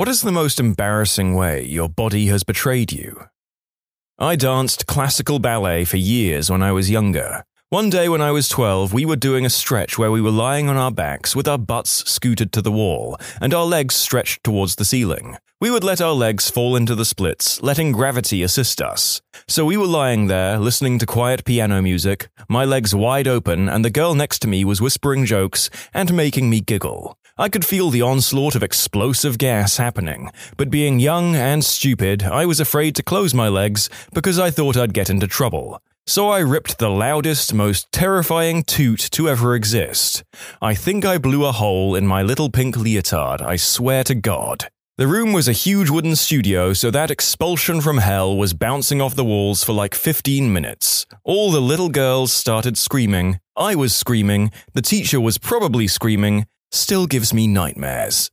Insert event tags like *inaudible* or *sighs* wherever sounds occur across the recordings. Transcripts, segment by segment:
What is the most embarrassing way your body has betrayed you? I danced classical ballet for years when I was younger. One day when I was 12, we were doing a stretch where we were lying on our backs with our butts scooted to the wall and our legs stretched towards the ceiling. We would let our legs fall into the splits, letting gravity assist us. So we were lying there, listening to quiet piano music, my legs wide open, and the girl next to me was whispering jokes and making me giggle. I could feel the onslaught of explosive gas happening, but being young and stupid, I was afraid to close my legs because I thought I'd get into trouble. So I ripped the loudest, most terrifying toot to ever exist. I think I blew a hole in my little pink leotard, I swear to God. The room was a huge wooden studio, so that expulsion from hell was bouncing off the walls for like 15 minutes. All the little girls started screaming. I was screaming. The teacher was probably screaming still gives me nightmares.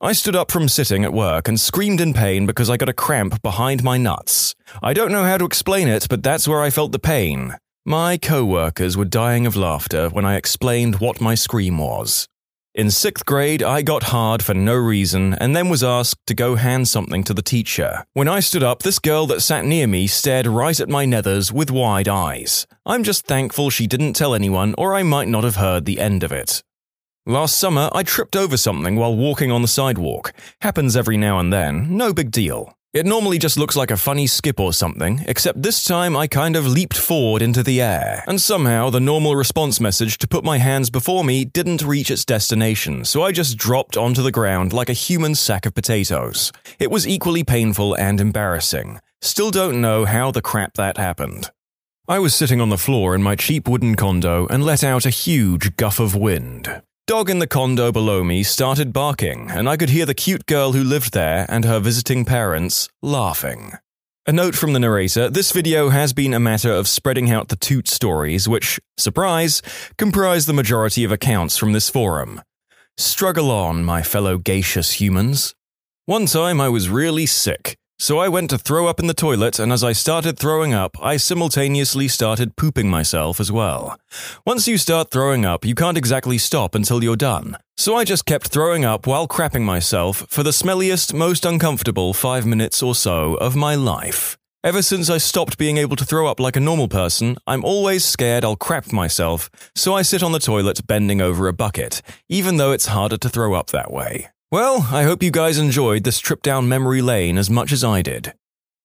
I stood up from sitting at work and screamed in pain because I got a cramp behind my nuts. I don't know how to explain it, but that's where I felt the pain. My co workers were dying of laughter when I explained what my scream was. In sixth grade, I got hard for no reason and then was asked to go hand something to the teacher. When I stood up, this girl that sat near me stared right at my nethers with wide eyes. I'm just thankful she didn't tell anyone, or I might not have heard the end of it. Last summer, I tripped over something while walking on the sidewalk. Happens every now and then, no big deal. It normally just looks like a funny skip or something, except this time I kind of leaped forward into the air, and somehow the normal response message to put my hands before me didn't reach its destination, so I just dropped onto the ground like a human sack of potatoes. It was equally painful and embarrassing. Still don't know how the crap that happened. I was sitting on the floor in my cheap wooden condo and let out a huge guff of wind. Dog in the condo below me started barking, and I could hear the cute girl who lived there and her visiting parents laughing. A note from the narrator this video has been a matter of spreading out the toot stories, which, surprise, comprise the majority of accounts from this forum. Struggle on, my fellow gaseous humans. One time I was really sick. So I went to throw up in the toilet, and as I started throwing up, I simultaneously started pooping myself as well. Once you start throwing up, you can't exactly stop until you're done. So I just kept throwing up while crapping myself for the smelliest, most uncomfortable five minutes or so of my life. Ever since I stopped being able to throw up like a normal person, I'm always scared I'll crap myself, so I sit on the toilet bending over a bucket, even though it's harder to throw up that way. Well, I hope you guys enjoyed this trip down memory lane as much as I did.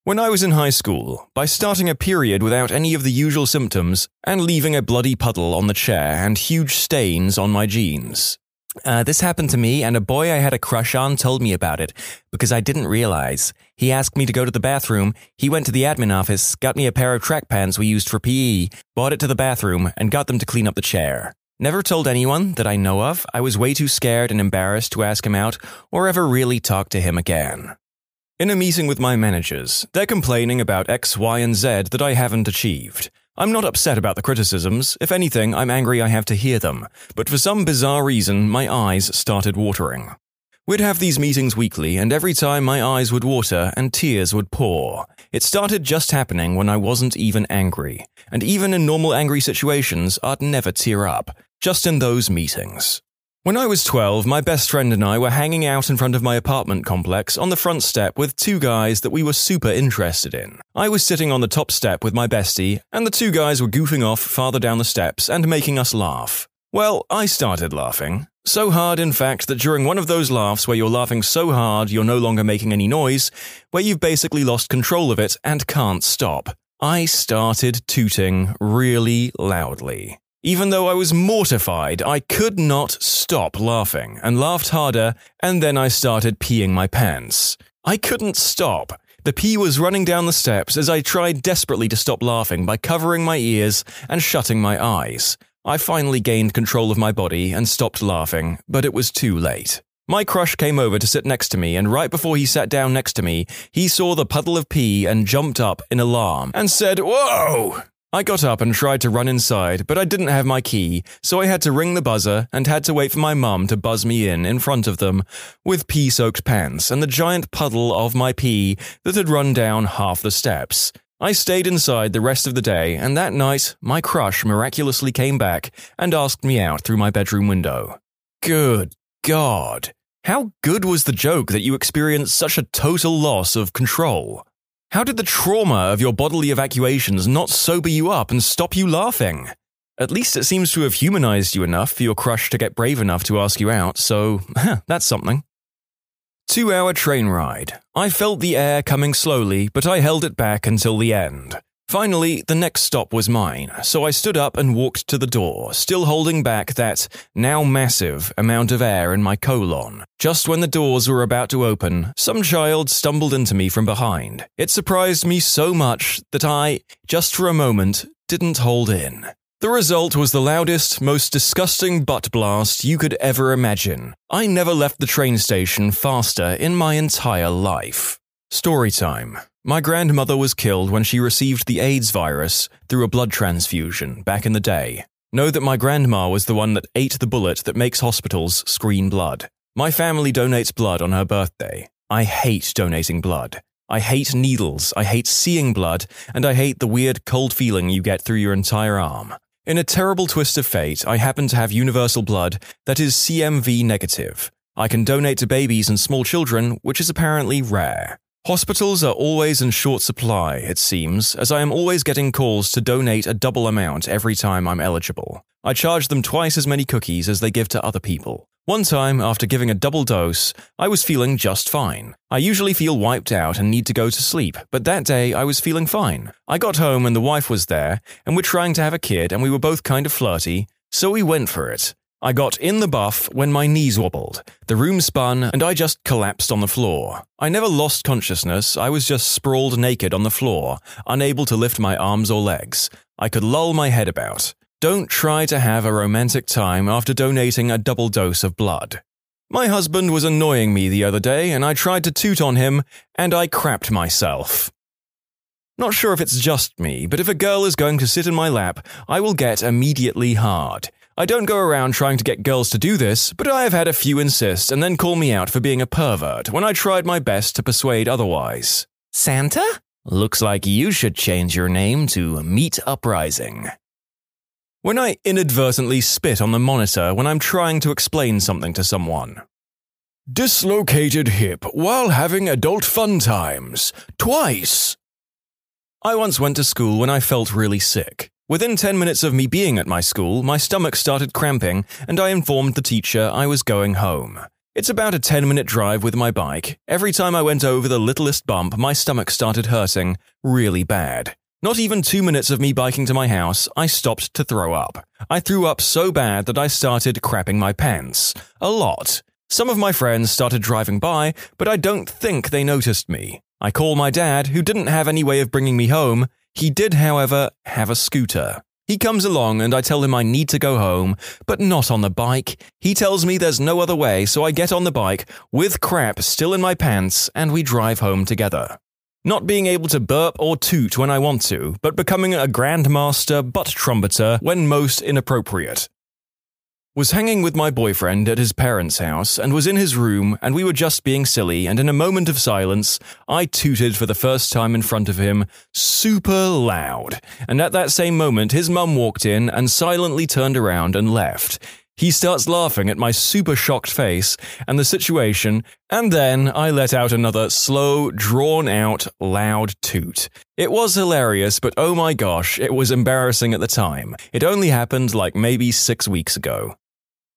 When I was in high school, by starting a period without any of the usual symptoms and leaving a bloody puddle on the chair and huge stains on my jeans. Uh, this happened to me, and a boy I had a crush on told me about it because I didn't realize. He asked me to go to the bathroom. He went to the admin office, got me a pair of track pants we used for PE, brought it to the bathroom, and got them to clean up the chair. Never told anyone that I know of. I was way too scared and embarrassed to ask him out or ever really talk to him again. In a meeting with my managers, they're complaining about X, Y, and Z that I haven't achieved. I'm not upset about the criticisms. If anything, I'm angry I have to hear them. But for some bizarre reason, my eyes started watering. We'd have these meetings weekly, and every time my eyes would water and tears would pour. It started just happening when I wasn't even angry. And even in normal angry situations, I'd never tear up just in those meetings. When I was 12, my best friend and I were hanging out in front of my apartment complex on the front step with two guys that we were super interested in. I was sitting on the top step with my bestie, and the two guys were goofing off farther down the steps and making us laugh. Well, I started laughing. So hard, in fact, that during one of those laughs where you're laughing so hard you're no longer making any noise, where you've basically lost control of it and can't stop, I started tooting really loudly. Even though I was mortified, I could not stop laughing and laughed harder, and then I started peeing my pants. I couldn't stop. The pee was running down the steps as I tried desperately to stop laughing by covering my ears and shutting my eyes. I finally gained control of my body and stopped laughing, but it was too late. My crush came over to sit next to me, and right before he sat down next to me, he saw the puddle of pee and jumped up in alarm and said, Whoa! I got up and tried to run inside, but I didn't have my key, so I had to ring the buzzer and had to wait for my mum to buzz me in in front of them, with pee soaked pants and the giant puddle of my pee that had run down half the steps. I stayed inside the rest of the day, and that night, my crush miraculously came back and asked me out through my bedroom window. Good God. How good was the joke that you experienced such a total loss of control? How did the trauma of your bodily evacuations not sober you up and stop you laughing? At least it seems to have humanized you enough for your crush to get brave enough to ask you out, so that's something. Two hour train ride. I felt the air coming slowly, but I held it back until the end. Finally, the next stop was mine, so I stood up and walked to the door, still holding back that, now massive, amount of air in my colon. Just when the doors were about to open, some child stumbled into me from behind. It surprised me so much that I, just for a moment, didn't hold in. The result was the loudest, most disgusting butt blast you could ever imagine. I never left the train station faster in my entire life. Story time. My grandmother was killed when she received the AIDS virus through a blood transfusion back in the day. Know that my grandma was the one that ate the bullet that makes hospitals screen blood. My family donates blood on her birthday. I hate donating blood. I hate needles, I hate seeing blood, and I hate the weird cold feeling you get through your entire arm. In a terrible twist of fate, I happen to have universal blood that is CMV negative. I can donate to babies and small children, which is apparently rare. Hospitals are always in short supply, it seems, as I am always getting calls to donate a double amount every time I'm eligible. I charge them twice as many cookies as they give to other people. One time, after giving a double dose, I was feeling just fine. I usually feel wiped out and need to go to sleep, but that day I was feeling fine. I got home and the wife was there, and we're trying to have a kid, and we were both kind of flirty, so we went for it. I got in the buff when my knees wobbled, the room spun, and I just collapsed on the floor. I never lost consciousness, I was just sprawled naked on the floor, unable to lift my arms or legs. I could lull my head about. Don't try to have a romantic time after donating a double dose of blood. My husband was annoying me the other day, and I tried to toot on him, and I crapped myself. Not sure if it's just me, but if a girl is going to sit in my lap, I will get immediately hard. I don't go around trying to get girls to do this, but I have had a few insist and then call me out for being a pervert when I tried my best to persuade otherwise. Santa? Looks like you should change your name to Meat Uprising. When I inadvertently spit on the monitor when I'm trying to explain something to someone. Dislocated hip while having adult fun times. Twice. I once went to school when I felt really sick. Within 10 minutes of me being at my school, my stomach started cramping, and I informed the teacher I was going home. It's about a 10 minute drive with my bike. Every time I went over the littlest bump, my stomach started hurting really bad. Not even two minutes of me biking to my house, I stopped to throw up. I threw up so bad that I started crapping my pants. A lot. Some of my friends started driving by, but I don't think they noticed me. I call my dad, who didn't have any way of bringing me home. He did, however, have a scooter. He comes along and I tell him I need to go home, but not on the bike. He tells me there's no other way, so I get on the bike, with crap still in my pants, and we drive home together. Not being able to burp or toot when I want to, but becoming a grandmaster butt trumpeter when most inappropriate was hanging with my boyfriend at his parents' house and was in his room, and we were just being silly. And in a moment of silence, I tooted for the first time in front of him, super loud. And at that same moment, his mum walked in and silently turned around and left. He starts laughing at my super shocked face and the situation, and then I let out another slow, drawn out, loud toot. It was hilarious, but oh my gosh, it was embarrassing at the time. It only happened like maybe six weeks ago.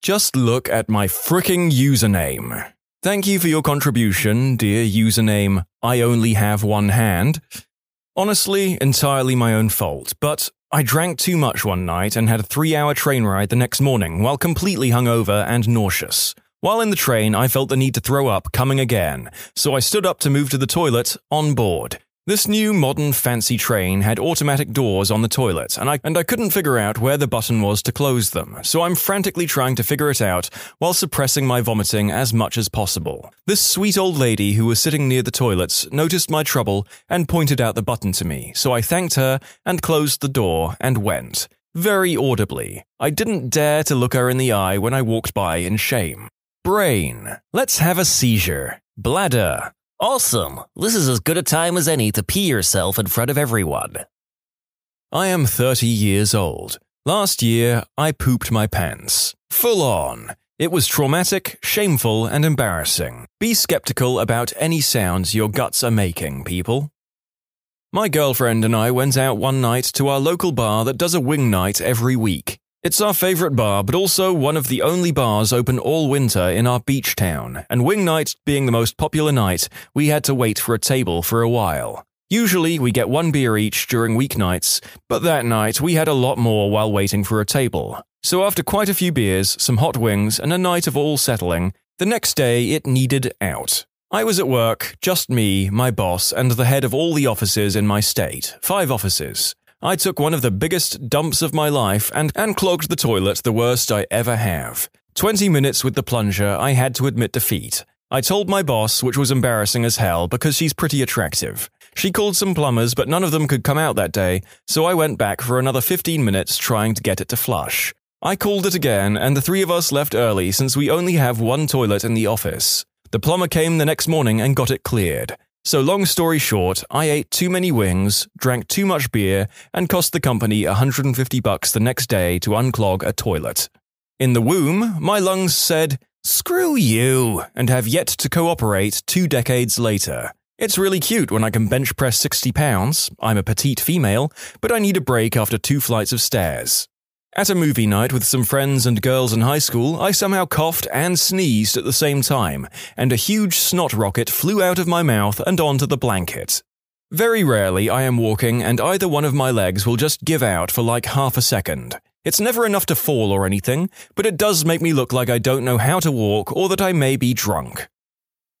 Just look at my fricking username. Thank you for your contribution, dear username, I only have one hand. Honestly, entirely my own fault, but I drank too much one night and had a three hour train ride the next morning while completely hungover and nauseous. While in the train, I felt the need to throw up coming again, so I stood up to move to the toilet on board. This new modern fancy train had automatic doors on the toilet, and I, and I couldn't figure out where the button was to close them, so I'm frantically trying to figure it out while suppressing my vomiting as much as possible. This sweet old lady who was sitting near the toilets noticed my trouble and pointed out the button to me, so I thanked her and closed the door and went. Very audibly. I didn't dare to look her in the eye when I walked by in shame. Brain. Let's have a seizure. Bladder. Awesome! This is as good a time as any to pee yourself in front of everyone. I am 30 years old. Last year, I pooped my pants. Full on. It was traumatic, shameful, and embarrassing. Be skeptical about any sounds your guts are making, people. My girlfriend and I went out one night to our local bar that does a wing night every week. It's our favourite bar, but also one of the only bars open all winter in our beach town, and wing night being the most popular night, we had to wait for a table for a while. Usually, we get one beer each during weeknights, but that night we had a lot more while waiting for a table. So, after quite a few beers, some hot wings, and a night of all settling, the next day it needed out. I was at work, just me, my boss, and the head of all the offices in my state five offices. I took one of the biggest dumps of my life and, and clogged the toilet the worst I ever have. 20 minutes with the plunger, I had to admit defeat. I told my boss, which was embarrassing as hell because she's pretty attractive. She called some plumbers, but none of them could come out that day, so I went back for another 15 minutes trying to get it to flush. I called it again, and the three of us left early since we only have one toilet in the office. The plumber came the next morning and got it cleared. So, long story short, I ate too many wings, drank too much beer, and cost the company 150 bucks the next day to unclog a toilet. In the womb, my lungs said, Screw you, and have yet to cooperate two decades later. It's really cute when I can bench press 60 pounds, I'm a petite female, but I need a break after two flights of stairs. At a movie night with some friends and girls in high school, I somehow coughed and sneezed at the same time, and a huge snot rocket flew out of my mouth and onto the blanket. Very rarely I am walking and either one of my legs will just give out for like half a second. It's never enough to fall or anything, but it does make me look like I don't know how to walk or that I may be drunk.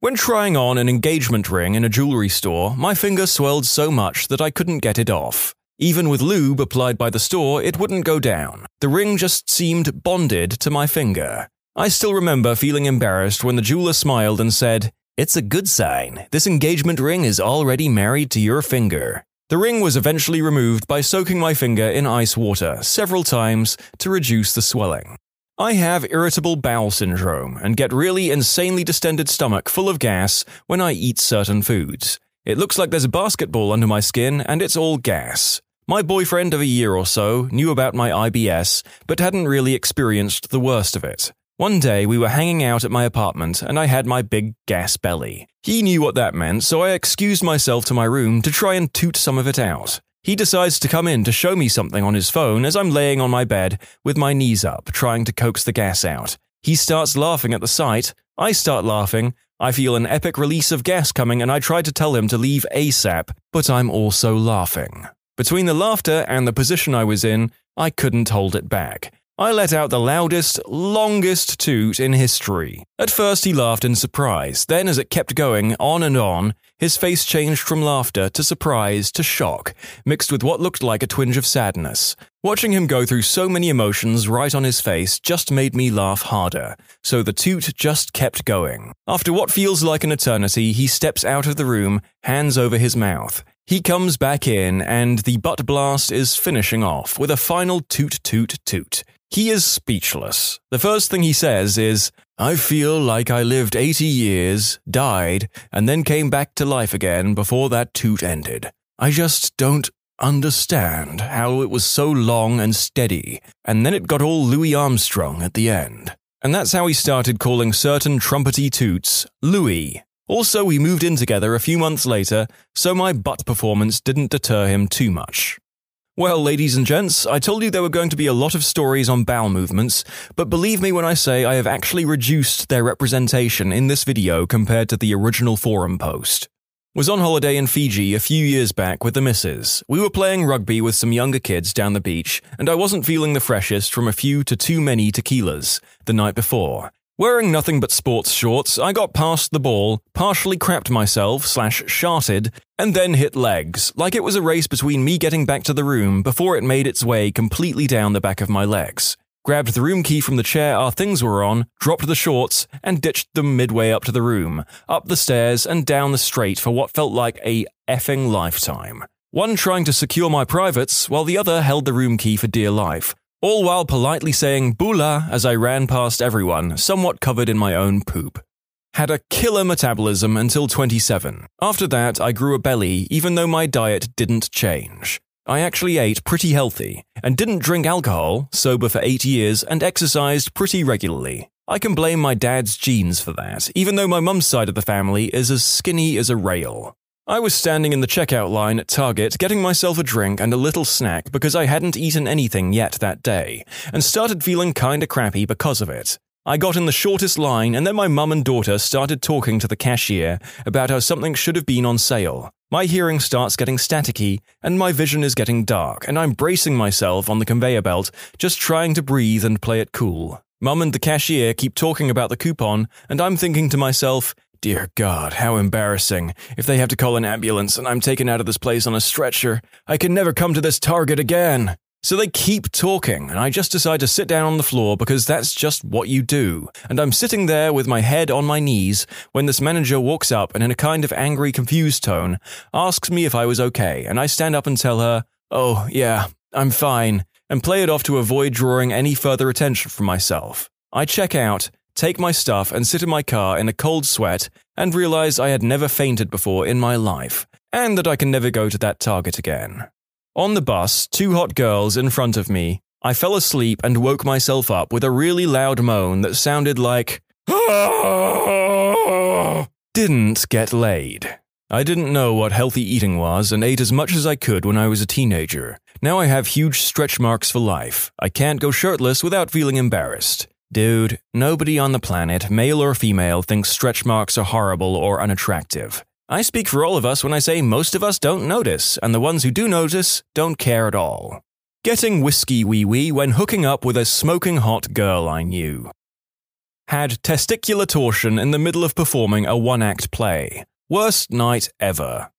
When trying on an engagement ring in a jewelry store, my finger swelled so much that I couldn't get it off. Even with lube applied by the store, it wouldn't go down. The ring just seemed bonded to my finger. I still remember feeling embarrassed when the jeweler smiled and said, It's a good sign. This engagement ring is already married to your finger. The ring was eventually removed by soaking my finger in ice water several times to reduce the swelling. I have irritable bowel syndrome and get really insanely distended stomach full of gas when I eat certain foods. It looks like there's a basketball under my skin and it's all gas. My boyfriend of a year or so knew about my IBS, but hadn't really experienced the worst of it. One day we were hanging out at my apartment and I had my big gas belly. He knew what that meant, so I excused myself to my room to try and toot some of it out. He decides to come in to show me something on his phone as I'm laying on my bed with my knees up, trying to coax the gas out. He starts laughing at the sight. I start laughing. I feel an epic release of gas coming and I try to tell him to leave ASAP, but I'm also laughing. Between the laughter and the position I was in, I couldn't hold it back. I let out the loudest, longest toot in history. At first, he laughed in surprise. Then, as it kept going on and on, his face changed from laughter to surprise to shock, mixed with what looked like a twinge of sadness. Watching him go through so many emotions right on his face just made me laugh harder, so the toot just kept going. After what feels like an eternity, he steps out of the room, hands over his mouth. He comes back in, and the butt blast is finishing off with a final toot toot toot. He is speechless. The first thing he says is, I feel like I lived 80 years, died, and then came back to life again before that toot ended. I just don't understand how it was so long and steady, and then it got all Louis Armstrong at the end. And that's how he started calling certain trumpety toots Louis. Also, we moved in together a few months later, so my butt performance didn't deter him too much. Well, ladies and gents, I told you there were going to be a lot of stories on bowel movements, but believe me when I say I have actually reduced their representation in this video compared to the original forum post. Was on holiday in Fiji a few years back with the missus. We were playing rugby with some younger kids down the beach, and I wasn't feeling the freshest from a few to too many tequilas the night before. Wearing nothing but sports shorts, I got passed the ball, partially crapped myself slash sharted, and then hit legs, like it was a race between me getting back to the room before it made its way completely down the back of my legs. Grabbed the room key from the chair our things were on, dropped the shorts, and ditched them midway up to the room, up the stairs and down the straight for what felt like a effing lifetime. One trying to secure my privates, while the other held the room key for dear life, all while politely saying bula as I ran past everyone, somewhat covered in my own poop. Had a killer metabolism until 27. After that, I grew a belly, even though my diet didn't change. I actually ate pretty healthy, and didn't drink alcohol, sober for eight years, and exercised pretty regularly. I can blame my dad's genes for that, even though my mum's side of the family is as skinny as a rail. I was standing in the checkout line at Target getting myself a drink and a little snack because I hadn't eaten anything yet that day, and started feeling kinda crappy because of it. I got in the shortest line, and then my mum and daughter started talking to the cashier about how something should have been on sale. My hearing starts getting staticky, and my vision is getting dark, and I'm bracing myself on the conveyor belt, just trying to breathe and play it cool. Mum and the cashier keep talking about the coupon, and I'm thinking to myself, Dear God, how embarrassing. If they have to call an ambulance and I'm taken out of this place on a stretcher, I can never come to this target again. So they keep talking, and I just decide to sit down on the floor because that's just what you do. And I'm sitting there with my head on my knees when this manager walks up and, in a kind of angry, confused tone, asks me if I was okay. And I stand up and tell her, Oh, yeah, I'm fine, and play it off to avoid drawing any further attention from myself. I check out, take my stuff, and sit in my car in a cold sweat and realize I had never fainted before in my life, and that I can never go to that target again. On the bus, two hot girls in front of me, I fell asleep and woke myself up with a really loud moan that sounded like, ah! didn't get laid. I didn't know what healthy eating was and ate as much as I could when I was a teenager. Now I have huge stretch marks for life. I can't go shirtless without feeling embarrassed. Dude, nobody on the planet, male or female, thinks stretch marks are horrible or unattractive. I speak for all of us when I say most of us don't notice, and the ones who do notice don't care at all. Getting whiskey wee wee when hooking up with a smoking hot girl I knew. Had testicular torsion in the middle of performing a one act play. Worst night ever.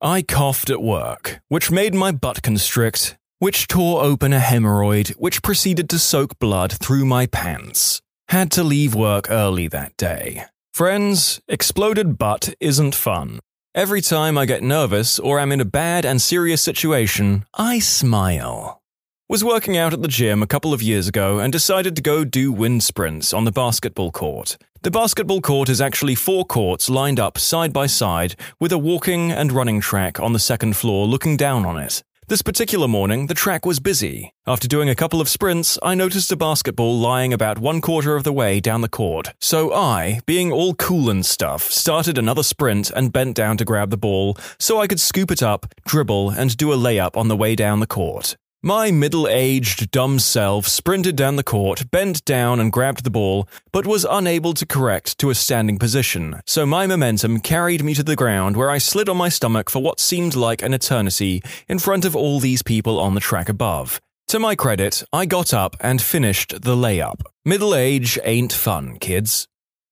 I coughed at work, which made my butt constrict, which tore open a hemorrhoid, which proceeded to soak blood through my pants. Had to leave work early that day. Friends, exploded butt isn't fun. Every time I get nervous or am in a bad and serious situation, I smile. Was working out at the gym a couple of years ago and decided to go do wind sprints on the basketball court. The basketball court is actually four courts lined up side by side with a walking and running track on the second floor looking down on it. This particular morning, the track was busy. After doing a couple of sprints, I noticed a basketball lying about one quarter of the way down the court. So I, being all cool and stuff, started another sprint and bent down to grab the ball so I could scoop it up, dribble, and do a layup on the way down the court. My middle aged, dumb self sprinted down the court, bent down and grabbed the ball, but was unable to correct to a standing position, so my momentum carried me to the ground where I slid on my stomach for what seemed like an eternity in front of all these people on the track above. To my credit, I got up and finished the layup. Middle age ain't fun, kids.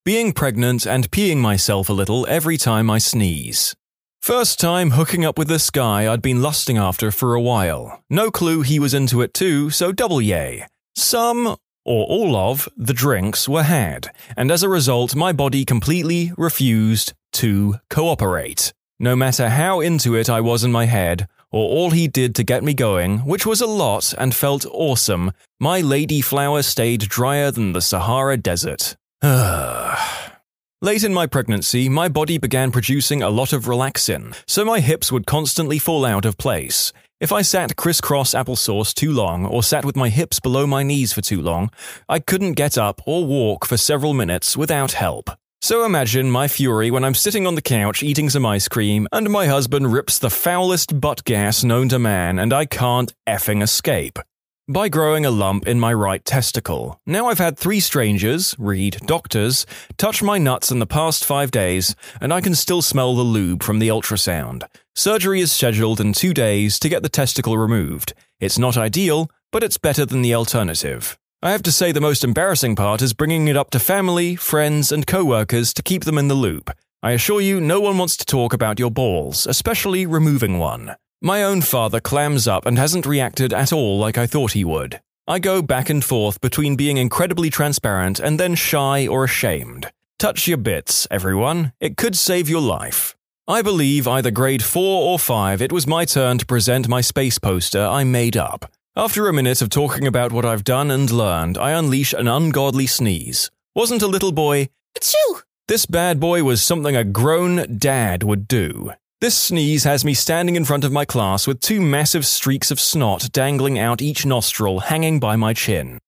Being pregnant and peeing myself a little every time I sneeze. First time hooking up with this guy I'd been lusting after for a while. No clue he was into it too, so double yay. Some, or all of, the drinks were had, and as a result, my body completely refused to cooperate. No matter how into it I was in my head, or all he did to get me going, which was a lot and felt awesome, my lady flower stayed drier than the Sahara Desert. *sighs* *sighs* *sighs* Late in my pregnancy, my body began producing a lot of relaxin, so my hips would constantly fall out of place. If I sat crisscross applesauce too long or sat with my hips below my knees for too long, I couldn't get up or walk for several minutes without help. So imagine my fury when I'm sitting on the couch eating some ice cream and my husband rips the foulest butt gas known to man and I can't effing escape. By growing a lump in my right testicle. Now I've had three strangers, read doctors, touch my nuts in the past five days, and I can still smell the lube from the ultrasound. Surgery is scheduled in two days to get the testicle removed. It's not ideal, but it's better than the alternative. I have to say the most embarrassing part is bringing it up to family, friends, and co-workers to keep them in the loop. I assure you, no one wants to talk about your balls, especially removing one. My own father clams up and hasn't reacted at all like I thought he would. I go back and forth between being incredibly transparent and then shy or ashamed. Touch your bits, everyone. It could save your life. I believe either grade 4 or 5 it was my turn to present my space poster I made up. After a minute of talking about what I've done and learned, I unleash an ungodly sneeze. Wasn't a little boy, Achoo! This bad boy was something a grown dad would do. This sneeze has me standing in front of my class with two massive streaks of snot dangling out each nostril hanging by my chin.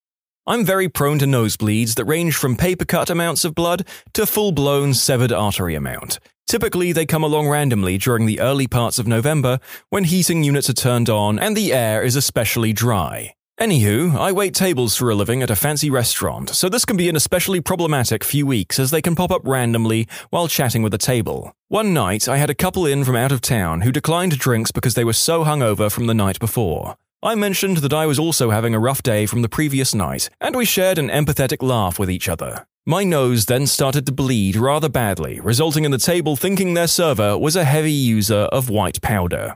I'm very prone to nosebleeds that range from paper cut amounts of blood to full blown severed artery amount. Typically, they come along randomly during the early parts of November when heating units are turned on and the air is especially dry. Anywho, I wait tables for a living at a fancy restaurant, so this can be an especially problematic few weeks as they can pop up randomly while chatting with a table. One night, I had a couple in from out of town who declined drinks because they were so hungover from the night before. I mentioned that I was also having a rough day from the previous night, and we shared an empathetic laugh with each other. My nose then started to bleed rather badly, resulting in the table thinking their server was a heavy user of white powder.